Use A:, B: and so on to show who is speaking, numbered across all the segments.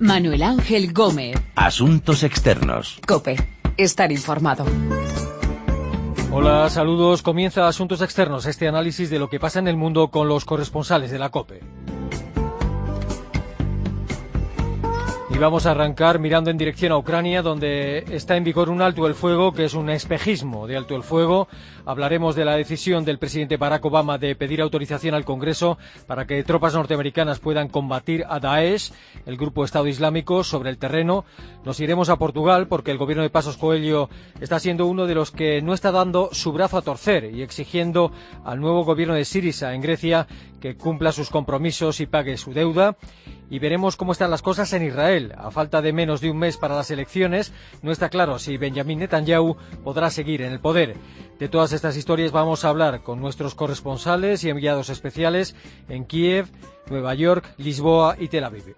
A: Manuel Ángel Gómez.
B: Asuntos externos.
A: Cope. Estar informado.
C: Hola, saludos. Comienza Asuntos Externos, este análisis de lo que pasa en el mundo con los corresponsales de la COPE. Y vamos a arrancar mirando en dirección a Ucrania, donde está en vigor un alto el fuego, que es un espejismo de alto el fuego. Hablaremos de la decisión del presidente Barack Obama de pedir autorización al Congreso para que tropas norteamericanas puedan combatir a Daesh, el grupo Estado Islámico, sobre el terreno. Nos iremos a Portugal porque el gobierno de Pasos Coelho está siendo uno de los que no está dando su brazo a torcer y exigiendo al nuevo gobierno de Sirisa en Grecia que cumpla sus compromisos y pague su deuda y veremos cómo están las cosas en Israel. A falta de menos de un mes para las elecciones, no está claro si Benjamin Netanyahu podrá seguir en el poder. De todas estas historias vamos a hablar con nuestros corresponsales y enviados especiales en Kiev, Nueva York, Lisboa y Tel Aviv.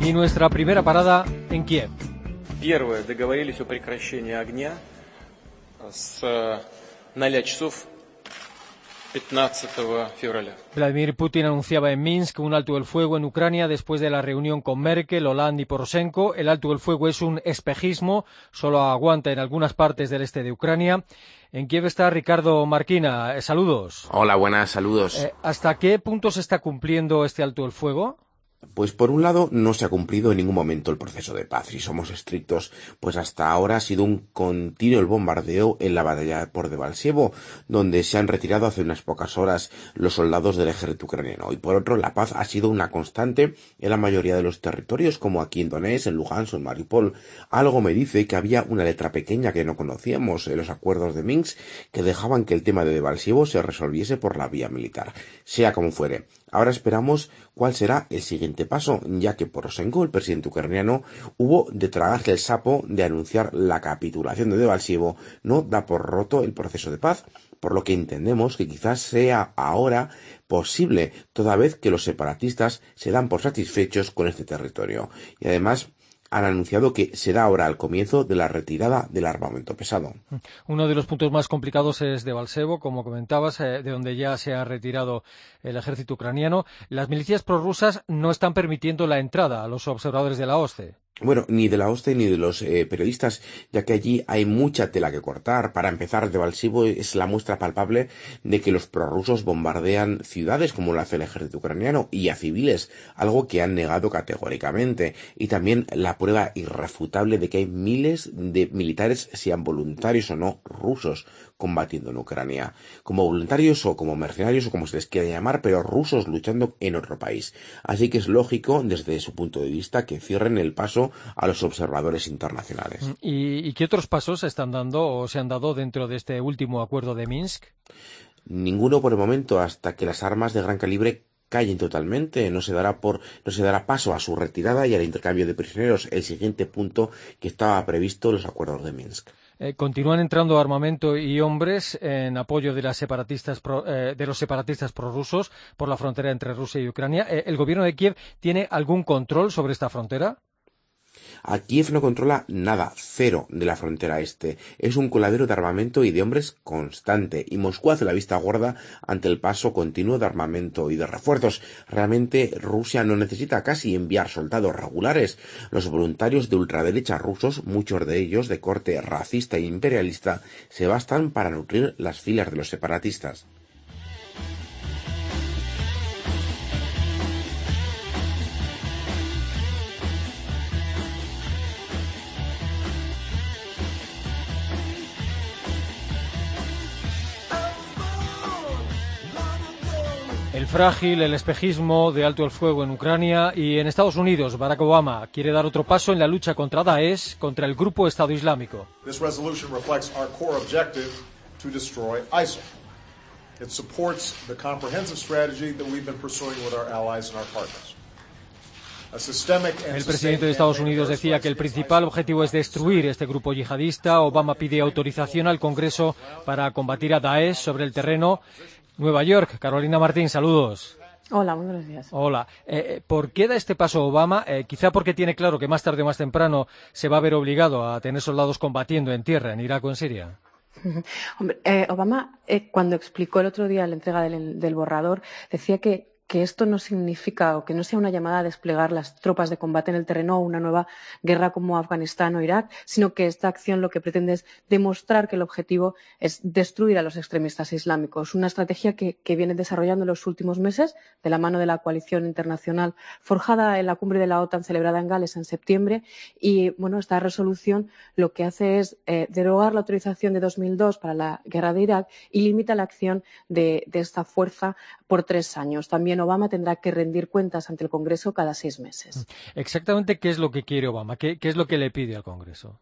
C: Y nuestra primera parada en Kiev.
D: Первое, договорились о прекращении огня с 0 часов
C: Vladimir Putin anunciaba en Minsk un alto el fuego en Ucrania después de la reunión con Merkel, Hollande y Poroshenko. El alto el fuego es un espejismo, solo aguanta en algunas partes del este de Ucrania. En Kiev está Ricardo Marquina. Eh, saludos.
E: Hola, buenas, saludos.
C: Eh, ¿Hasta qué punto se está cumpliendo este alto el fuego?
E: Pues por un lado no se ha cumplido en ningún momento el proceso de paz. Si somos estrictos, pues hasta ahora ha sido un continuo el bombardeo en la batalla por Debalsevo, donde se han retirado hace unas pocas horas los soldados del ejército ucraniano. Y por otro, la paz ha sido una constante en la mayoría de los territorios, como aquí en Donetsk, en Lugansk en Mariupol. Algo me dice que había una letra pequeña que no conocíamos en los acuerdos de Minsk que dejaban que el tema de Debalsevo se resolviese por la vía militar. Sea como fuere, Ahora esperamos cuál será el siguiente paso, ya que Poroshenko, el presidente ucraniano, hubo de tragarse el sapo de anunciar la capitulación de Debalsevo, no da por roto el proceso de paz, por lo que entendemos que quizás sea ahora posible, toda vez que los separatistas se dan por satisfechos con este territorio. Y además, han anunciado que será ahora el comienzo de la retirada del armamento pesado.
C: Uno de los puntos más complicados es de Balsevo, como comentabas, eh, de donde ya se ha retirado el ejército ucraniano. Las milicias prorrusas no están permitiendo la entrada a los observadores de la OSCE.
E: Bueno, ni de la OSCE ni de los eh, periodistas, ya que allí hay mucha tela que cortar. Para empezar, de Balsivo es la muestra palpable de que los prorrusos bombardean ciudades como la hace el ejército ucraniano y a civiles, algo que han negado categóricamente. Y también la prueba irrefutable de que hay miles de militares, sean voluntarios o no, rusos, combatiendo en Ucrania, como voluntarios o como mercenarios o como se les quiera llamar, pero rusos luchando en otro país. Así que es lógico, desde su punto de vista, que cierren el paso a los observadores internacionales.
C: Mm, ¿Y, y qué otros pasos se están dando o se han dado dentro de este último acuerdo de Minsk?
E: Ninguno por el momento, hasta que las armas de gran calibre callen totalmente, no se dará por, no se dará paso a su retirada y al intercambio de prisioneros, el siguiente punto que estaba previsto en los acuerdos de Minsk.
C: Eh, continúan entrando armamento y hombres en apoyo de, las separatistas eh, de los separatistas prorrusos por la frontera entre Rusia y Ucrania. Eh, ¿El gobierno de Kiev tiene algún control sobre esta frontera?
E: A Kiev no controla nada, cero de la frontera este. Es un coladero de armamento y de hombres constante, y Moscú hace la vista gorda ante el paso continuo de armamento y de refuerzos. Realmente Rusia no necesita casi enviar soldados regulares. Los voluntarios de ultraderecha rusos, muchos de ellos de corte racista e imperialista, se bastan para nutrir las filas de los separatistas.
C: Frágil, el espejismo de alto el fuego en Ucrania y en Estados Unidos, Barack Obama quiere dar otro paso en la lucha contra Daesh, contra el grupo Estado Islámico.
F: This resolution reflects our core objective to destroy ISIL. It supports the comprehensive strategy that we've been pursuing with our allies and our partners.
C: El presidente de Estados Unidos decía que el principal objetivo es destruir este grupo yihadista. Obama pide autorización al Congreso para combatir a Daesh sobre el terreno. Nueva York, Carolina Martín, saludos.
G: Hola, buenos días.
C: Hola. Eh, ¿Por qué da este paso Obama? Eh, quizá porque tiene claro que más tarde o más temprano se va a ver obligado a tener soldados combatiendo en tierra, en Irak o en Siria.
G: Hombre, eh, Obama, cuando explicó el otro día la entrega del, del borrador, decía que que esto no significa o que no sea una llamada a desplegar las tropas de combate en el terreno o una nueva guerra como Afganistán o Irak, sino que esta acción lo que pretende es demostrar que el objetivo es destruir a los extremistas islámicos. Una estrategia que, viene desarrollando en los últimos meses de la mano de la coalición internacional forjada en la cumbre de la OTAN celebrada en Gales en septiembre. Y bueno, esta resolución lo que hace es eh, derogar la autorización de 2002 para la guerra de Irak y limita la acción de, de esta fuerza por tres años. También Obama tendrá que rendir cuentas ante el Congreso cada seis meses.
C: Exactamente qué es lo que quiere Obama, qué, qué es lo que le pide al Congreso.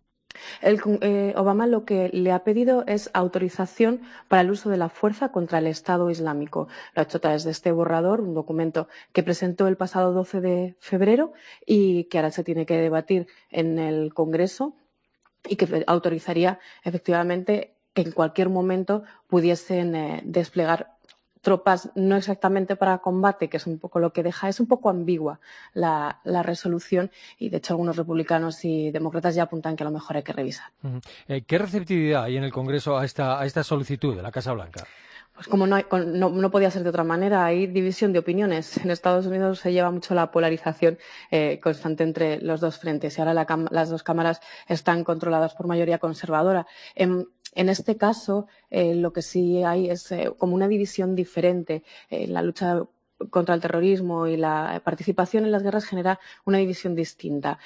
G: El, eh, Obama lo que le ha pedido es autorización para el uso de la fuerza contra el Estado Islámico. Lo ha hecho a través de este borrador, un documento que presentó el pasado 12 de febrero y que ahora se tiene que debatir en el Congreso y que autorizaría efectivamente que en cualquier momento pudiesen eh, desplegar tropas no exactamente para combate, que es un poco lo que deja, es un poco ambigua la, la resolución y de hecho algunos republicanos y demócratas ya apuntan que a lo mejor hay que revisar.
C: Eh, ¿Qué receptividad hay en el Congreso a esta, a esta solicitud de la Casa Blanca?
G: Pues como no, hay, no, no, podía ser de otra manera, hay división de opiniones. En Estados Unidos se lleva mucho la polarización eh, constante entre los dos frentes y ahora la, las dos cámaras están controladas por mayoría conservadora. En, este caso, eh, lo que sí hay es eh, como una división diferente. La lucha contra el terrorismo y la participación en las guerras genera una división distinta.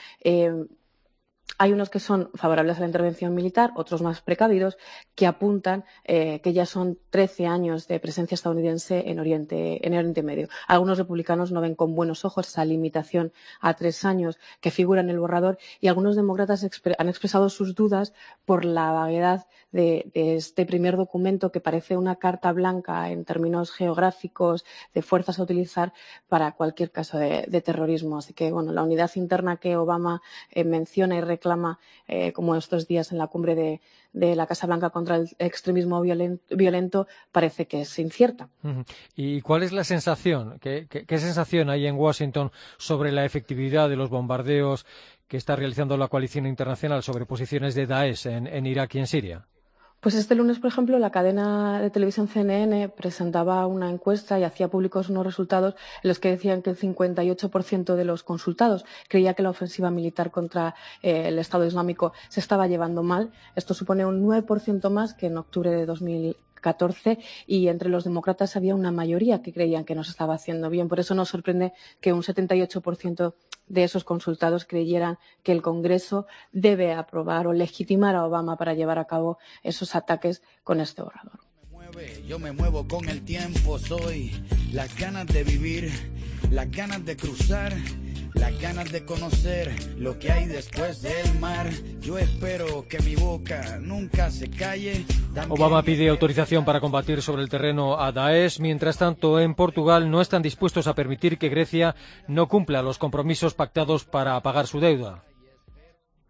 G: Hay unos que son favorables a la intervención militar, otros más precavidos, que apuntan eh, que ya son 13 años de presencia estadounidense en Oriente, en Oriente Medio. Algunos republicanos no ven con buenos ojos esa limitación a tres años que figura en el borrador y algunos demócratas han expresado sus dudas por la vaguedad de, este primer documento que parece una carta blanca en términos geográficos de fuerzas a utilizar para cualquier caso de, de terrorismo. Así que, bueno, la unidad interna que Obama eh, menciona y reclama, eh, como estos días en la cumbre de, de, la Casa Blanca contra el extremismo violento, parece que es incierta.
C: ¿Y cuál es la sensación? ¿Qué, qué, qué sensación hay en Washington sobre la efectividad de los bombardeos que está realizando la coalición internacional sobre posiciones de Daesh en, en Irak y en Siria?
G: Pues este lunes, por ejemplo, la cadena de televisión CNN presentaba una encuesta y hacía públicos unos resultados en los que decían que el 58% de los consultados creía que la ofensiva militar contra eh, el Estado Islámico se estaba llevando mal. Esto supone un 9% más que en octubre de 2014 y entre los demócratas había una mayoría que creían que no se estaba haciendo bien. Por eso nos sorprende que un 78% de esos consultados creyeran que el Congreso debe aprobar o legitimar a Obama para llevar a cabo esos ataques con este borrador.
H: Yo me muevo con el tiempo, soy las ganas de vivir, las ganas de cruzar, las ganas de conocer lo que hay después del mar. Yo espero que mi boca nunca se calle.
C: Obama pide autorización para combatir sobre el terreno a Daesh. Mientras tanto, en Portugal no están dispuestos a permitir que Grecia no cumpla los compromisos pactados para pagar su deuda.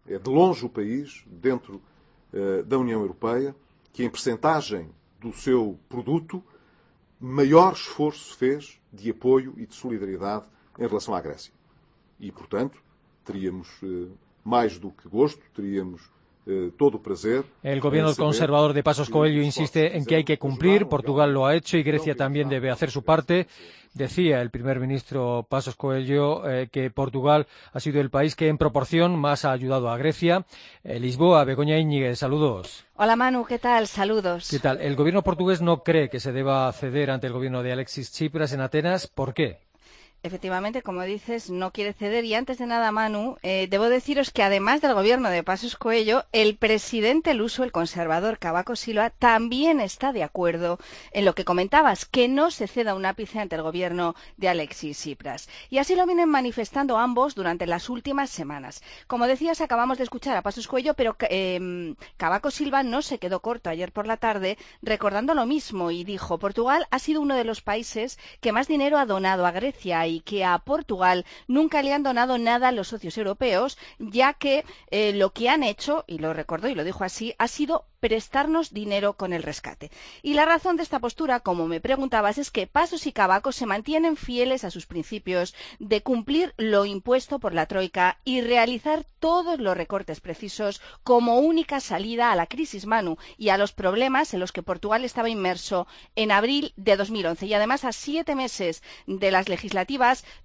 I: É de longe o país, dentro uh, da União Europeia, que em percentagem do seu produto, maior esforço fez de apoio e de solidariedade em relação à Grécia. E, portanto, teríamos uh, mais do que gosto, teríamos Eh, todo prazer.
C: El gobierno conservador de Pasos Coelho insiste en que hay que cumplir. Portugal lo ha hecho y Grecia también debe hacer su parte. Decía el primer ministro Pasos Coelho eh, que Portugal ha sido el país que en proporción más ha ayudado a Grecia. Eh, Lisboa, Begoña Íñiguez, saludos.
J: Hola Manu, ¿qué tal? Saludos.
C: ¿Qué tal? El gobierno portugués no cree que se deba ceder ante el gobierno de Alexis Tsipras en Atenas. ¿Por qué?
J: Efectivamente, como dices, no quiere ceder. Y antes de nada, Manu, eh, debo deciros que además del gobierno de Pasos Coelho, el presidente Luso, el conservador Cavaco Silva, también está de acuerdo en lo que comentabas, que no se ceda un ápice ante el gobierno de Alexis Tsipras. Y así lo vienen manifestando ambos durante las últimas semanas. Como decías, acabamos de escuchar a Pasos Coelho, pero eh, Cavaco Silva no se quedó corto ayer por la tarde recordando lo mismo y dijo, Portugal ha sido uno de los países que más dinero ha donado a Grecia y que a Portugal nunca le han donado nada a los socios europeos, ya que eh, lo que han hecho, y lo recordó y lo dijo así, ha sido prestarnos dinero con el rescate. Y la razón de esta postura, como me preguntabas, es que Pasos y Cavaco se mantienen fieles a sus principios de cumplir lo impuesto por la Troika y realizar todos los recortes precisos como única salida a la crisis Manu y a los problemas en los que Portugal estaba inmerso en abril de 2011. Y además, a siete meses de las legislativas,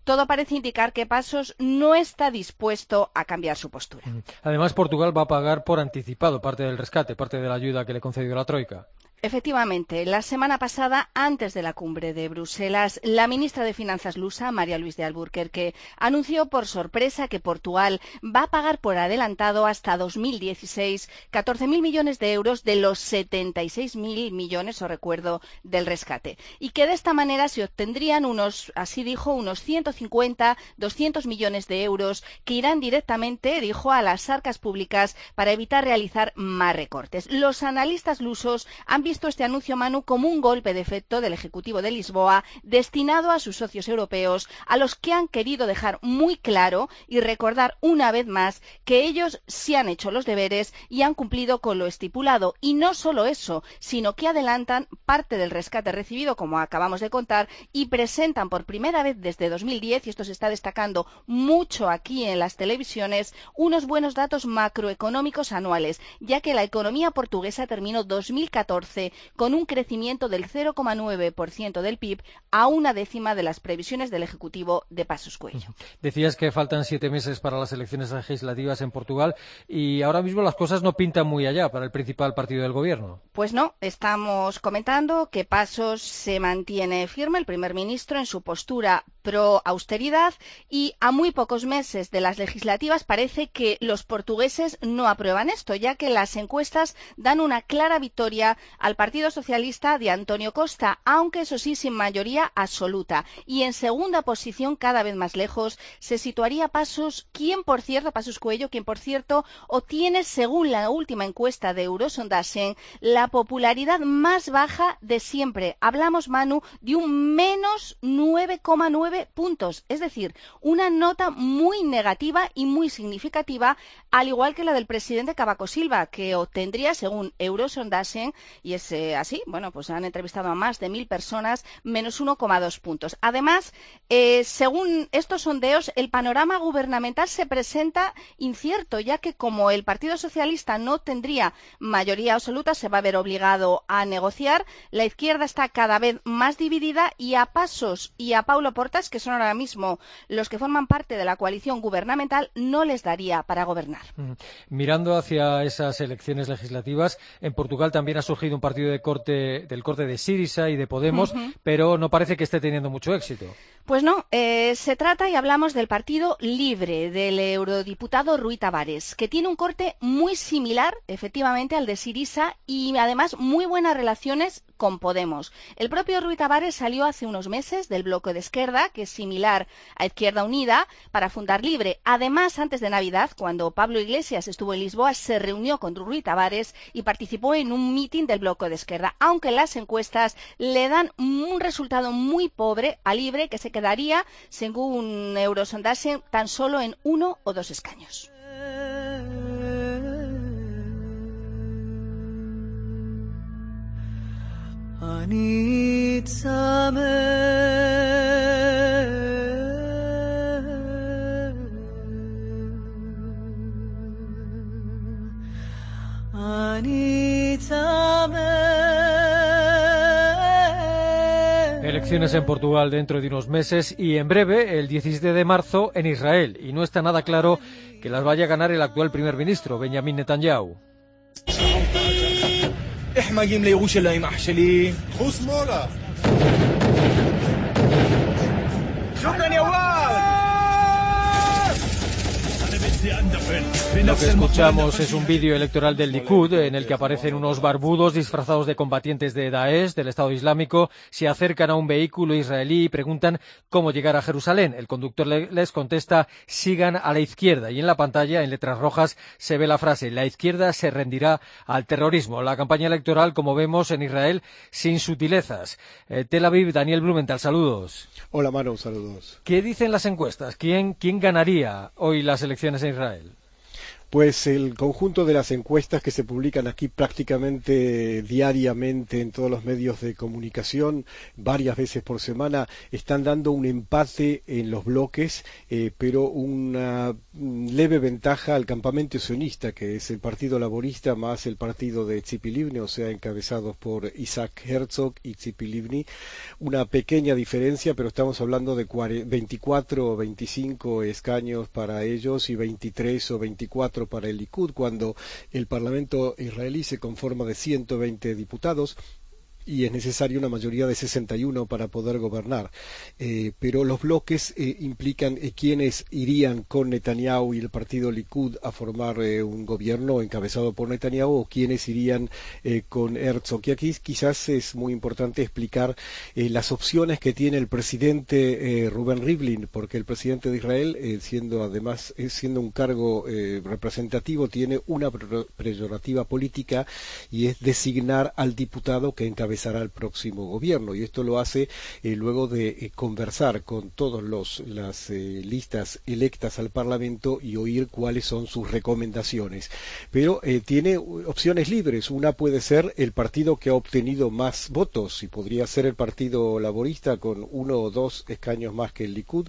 J: todo parece indicar que Pasos no está dispuesto a cambiar su postura.
C: Además, Portugal va a pagar por anticipado parte del rescate, parte de la ayuda que le concedió la Troika.
J: Efectivamente, la semana pasada, antes de la cumbre de Bruselas, la ministra de Finanzas lusa, María Luis de Alburquerque, anunció por sorpresa que Portugal va a pagar por adelantado hasta 2016 14.000 millones de euros de los 76.000 millones, o recuerdo, del rescate. Y que de esta manera se obtendrían unos, así dijo, unos 150, 200 millones de euros que irán directamente, dijo, a las arcas públicas para evitar realizar más recortes. Los analistas lusos han visto visto este anuncio, Manu, como un golpe de efecto del Ejecutivo de Lisboa destinado a sus socios europeos, a los que han querido dejar muy claro y recordar una vez más que ellos sí han hecho los deberes y han cumplido con lo estipulado. Y no solo eso, sino que adelantan parte del rescate recibido, como acabamos de contar, y presentan por primera vez desde 2010, y esto se está destacando mucho aquí en las televisiones, unos buenos datos macroeconómicos anuales, ya que la economía portuguesa terminó 2014 con un crecimiento del 0,9% del PIB a una décima de las previsiones del Ejecutivo de Pasos Cuello.
C: Decías que faltan siete meses para las elecciones legislativas en Portugal y ahora mismo las cosas no pintan muy allá para el principal partido del Gobierno.
J: Pues no, estamos comentando que Pasos se mantiene firme, el primer ministro, en su postura pro austeridad y a muy pocos meses de las legislativas parece que los portugueses no aprueban esto, ya que las encuestas dan una clara victoria al Partido Socialista de Antonio Costa, aunque eso sí sin mayoría absoluta. Y en segunda posición, cada vez más lejos, se situaría Pasos, quien por cierto, Pasos Cuello, quien por cierto obtiene, según la última encuesta de Eurosondagen, la popularidad más baja de siempre. Hablamos, Manu, de un menos 9,9 puntos, es decir, una nota muy negativa y muy significativa, al igual que la del presidente Cavaco Silva, que obtendría, según Eurosondagen, y es así. Bueno, pues han entrevistado a más de mil personas, menos 1,2 puntos. Además, eh, según estos sondeos, el panorama gubernamental se presenta incierto, ya que como el Partido Socialista no tendría mayoría absoluta, se va a ver obligado a negociar. La izquierda está cada vez más dividida y a Pasos y a Paulo Portas, que son ahora mismo los que forman parte de la coalición gubernamental, no les daría para gobernar.
C: Mirando hacia esas elecciones legislativas, en Portugal también ha surgido un partido de corte, del corte de Sirisa y de Podemos, pero no parece que esté teniendo mucho éxito.
J: Pues no, eh, se trata y hablamos del Partido Libre del eurodiputado Rui Tavares, que tiene un corte muy similar, efectivamente, al de Sirisa y además muy buenas relaciones con Podemos. El propio Rui Tavares salió hace unos meses del bloque de izquierda, que es similar a Izquierda Unida, para fundar Libre. Además, antes de Navidad, cuando Pablo Iglesias estuvo en Lisboa, se reunió con Rui Tavares y participó en un mitin del bloque de izquierda, aunque las encuestas le dan un resultado muy pobre a Libre, que se quedaría, según Eurosondaje, tan solo en uno o dos escaños.
C: Elecciones en Portugal dentro de unos meses y en breve, el 17 de marzo, en Israel. Y no está nada claro que las vaya a ganar el actual primer ministro, Benjamin Netanyahu. מגיעים לירושלים, אח שלי? קחו שמאלה! Lo que escuchamos es un vídeo electoral del Likud en el que aparecen unos barbudos disfrazados de combatientes de Daesh, del Estado Islámico, se acercan a un vehículo israelí y preguntan cómo llegar a Jerusalén. El conductor les contesta sigan a la izquierda y en la pantalla, en letras rojas, se ve la frase la izquierda se rendirá al terrorismo. La campaña electoral, como vemos en Israel, sin sutilezas. Eh, Tel Aviv, Daniel Blumenthal, saludos.
K: Hola Manu, saludos.
C: ¿Qué dicen las encuestas? ¿Quién, quién ganaría hoy las elecciones en Israel?
K: Pues el conjunto de las encuestas que se publican aquí prácticamente diariamente en todos los medios de comunicación, varias veces por semana, están dando un empate en los bloques, eh, pero una leve ventaja al campamento sionista, que es el Partido Laborista más el partido de Tzipi Livni, o sea, encabezados por Isaac Herzog y Tzipi Livni. Una pequeña diferencia, pero estamos hablando de 24 o 25 escaños para ellos y 23 o 24 para el Likud cuando el Parlamento israelí se conforma de 120 diputados y es necesaria una mayoría de 61 para poder gobernar. Eh, pero los bloques eh, implican eh, quiénes irían con Netanyahu y el partido Likud a formar un gobierno encabezado por Netanyahu o quiénes irían con Herzog. Y aquí quizás es muy importante explicar las opciones que tiene el presidente Rubén Rivlin, porque el presidente de Israel, siendo además siendo un cargo representativo, tiene una prerrogativa política y es designar al diputado que encabeza el próximo gobierno y esto lo hace eh, luego de eh, conversar con todas las eh, listas electas al Parlamento y oír cuáles son sus recomendaciones. Pero tiene opciones libres. Una puede ser el partido que ha obtenido más votos y podría ser el Partido Laborista con uno o dos escaños más que el Likud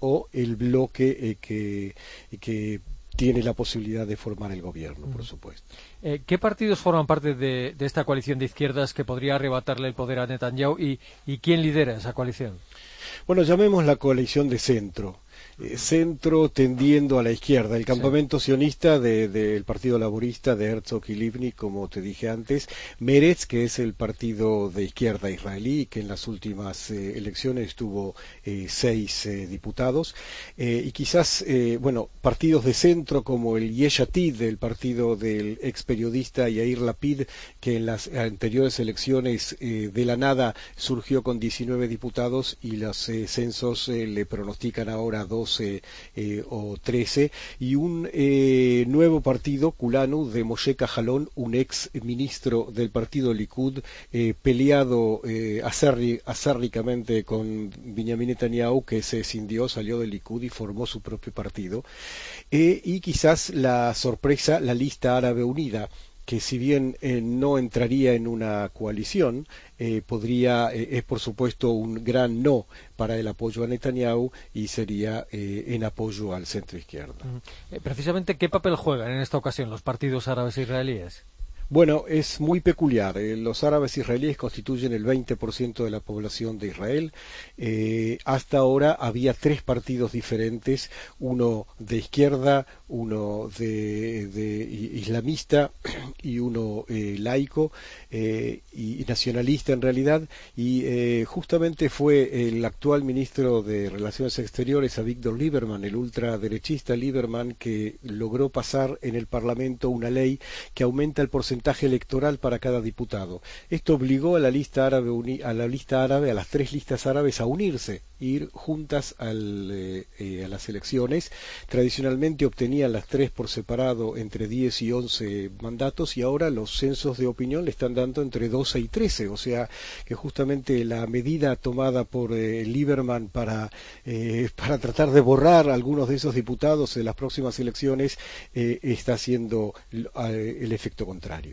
K: o el bloque que, que tiene la posibilidad de formar el gobierno, por supuesto.
C: Eh, ¿Qué partidos forman parte de, esta coalición de izquierdas que podría arrebatarle el poder a Netanyahu y, y quién lidera esa coalición?
K: Bueno, llamemos la coalición de centro. Eh, centro tendiendo a la izquierda. El campamento sionista del Partido Laborista de Herzog y Livni, como te dije antes, Meretz, que es el partido de izquierda israelí, que en las últimas eh, elecciones tuvo eh, seis diputados, y quizás, bueno, partidos de centro como el Yeshatid, del partido del ex periodista Yair Lapid, que en las anteriores elecciones de la nada surgió con 19 diputados y los censos le pronostican ahora dos eh, o 13, y un eh, nuevo partido, Kulanu, de Moshe Cajalón, un ex ministro del partido Likud, eh, peleado acérricamente con Benjamin Netanyahu, que se escindió, salió del Likud y formó su propio partido. y quizás la sorpresa, la lista árabe unida que si bien no entraría en una coalición, eh, podría, eh, es por supuesto un gran no para el apoyo a Netanyahu y sería eh, en apoyo al centro izquierda.
C: Precisamente, ¿qué papel juegan en esta ocasión los partidos árabes israelíes?
K: Bueno, es muy peculiar. los árabes israelíes constituyen el 20% de la población de Israel. hasta ahora había tres partidos diferentes, uno de izquierda, uno de, islamista y uno laico y nacionalista en realidad, y eh, justamente fue el actual ministro de Relaciones Exteriores, a Víctor Lieberman, el ultraderechista Lieberman, que logró pasar en el Parlamento una ley que aumenta el porcentaje electoral para cada diputado. Esto obligó a la lista árabe, a la lista árabe, a las tres listas árabes a unirse, ir juntas eh, eh, a las elecciones. Tradicionalmente obtenían las tres por separado entre 10 y 11 mandatos y ahora los censos de opinión le están dando entre 12 y 13, o sea, que justamente la medida tomada por eh, Lieberman para, eh, para tratar de borrar a algunos de esos diputados en las próximas elecciones está haciendo el efecto contrario.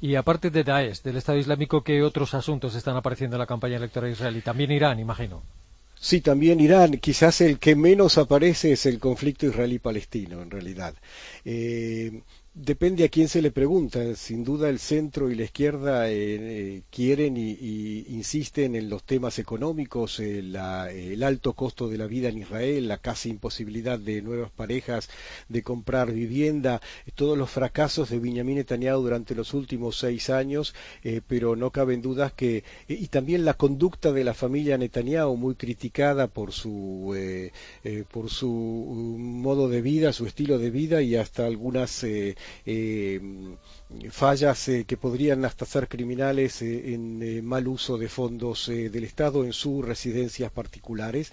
C: Y aparte de Daesh, del Estado Islámico, ¿qué otros asuntos están apareciendo en la campaña electoral israelí? También Irán, imagino.
K: Sí, también Irán. Quizás el que menos aparece es el conflicto israelí-palestino, en realidad. Depende a quién se le pregunta. Sin duda el centro y la izquierda eh, quieren y, insisten en los temas económicos, el alto costo de la vida en Israel, la casi imposibilidad de nuevas parejas de comprar vivienda, todos los fracasos de Benjamin Netanyahu durante los últimos seis años, pero no caben dudas que y también la conducta de la familia Netanyahu muy criticada por su por su modo de vida, su estilo de vida y hasta algunas eh, fallas eh, que podrían hasta ser criminales eh, en eh, mal uso de fondos del Estado en sus residencias particulares,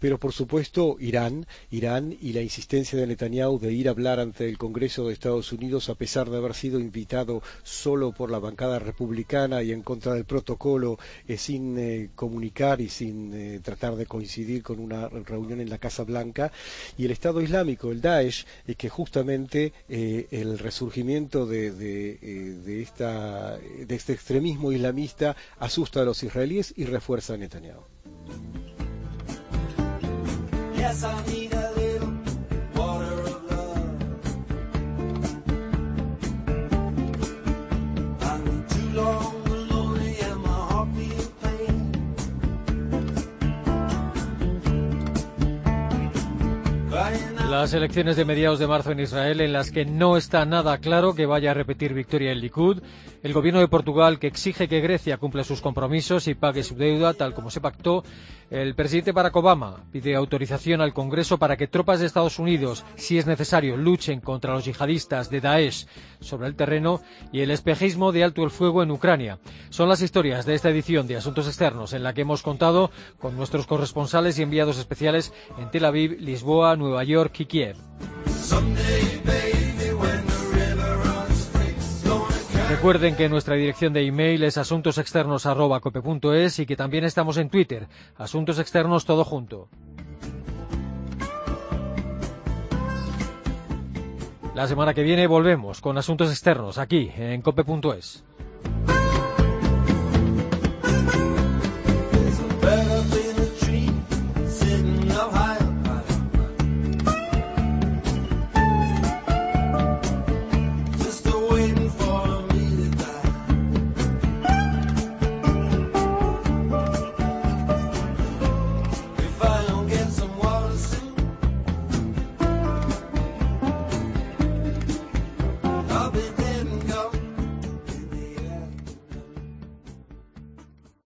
K: pero por supuesto Irán, Irán y la insistencia de Netanyahu de ir a hablar ante el Congreso de Estados Unidos a pesar de haber sido invitado solo por la bancada republicana y en contra del protocolo sin comunicar y sin tratar de coincidir con una reunión en la Casa Blanca. Y el Estado Islámico, el Daesh, que justamente el resurgimiento de de, esta, de este extremismo islamista asusta a los israelíes y refuerza a Netanyahu.
C: Las elecciones de mediados de marzo en Israel, en las que no está nada claro que vaya a repetir victoria el Likud, el gobierno de Portugal que exige que Grecia cumpla sus compromisos y pague su deuda tal como se pactó, el presidente Barack Obama pide autorización al Congreso para que tropas de Estados Unidos, si es necesario, luchen contra los yihadistas de Daesh sobre el terreno y el espejismo de alto el fuego en Ucrania. Son las historias de esta edición de Asuntos Externos en la que hemos contado con nuestros corresponsales y enviados especiales en Tel Aviv, Lisboa, Nueva York Kiev. Recuerden que nuestra dirección de email es asuntosexternos.cope.es y que también estamos en Twitter, Asuntos Externos Todo Junto. La semana que viene volvemos con Asuntos Externos aquí en cope.es.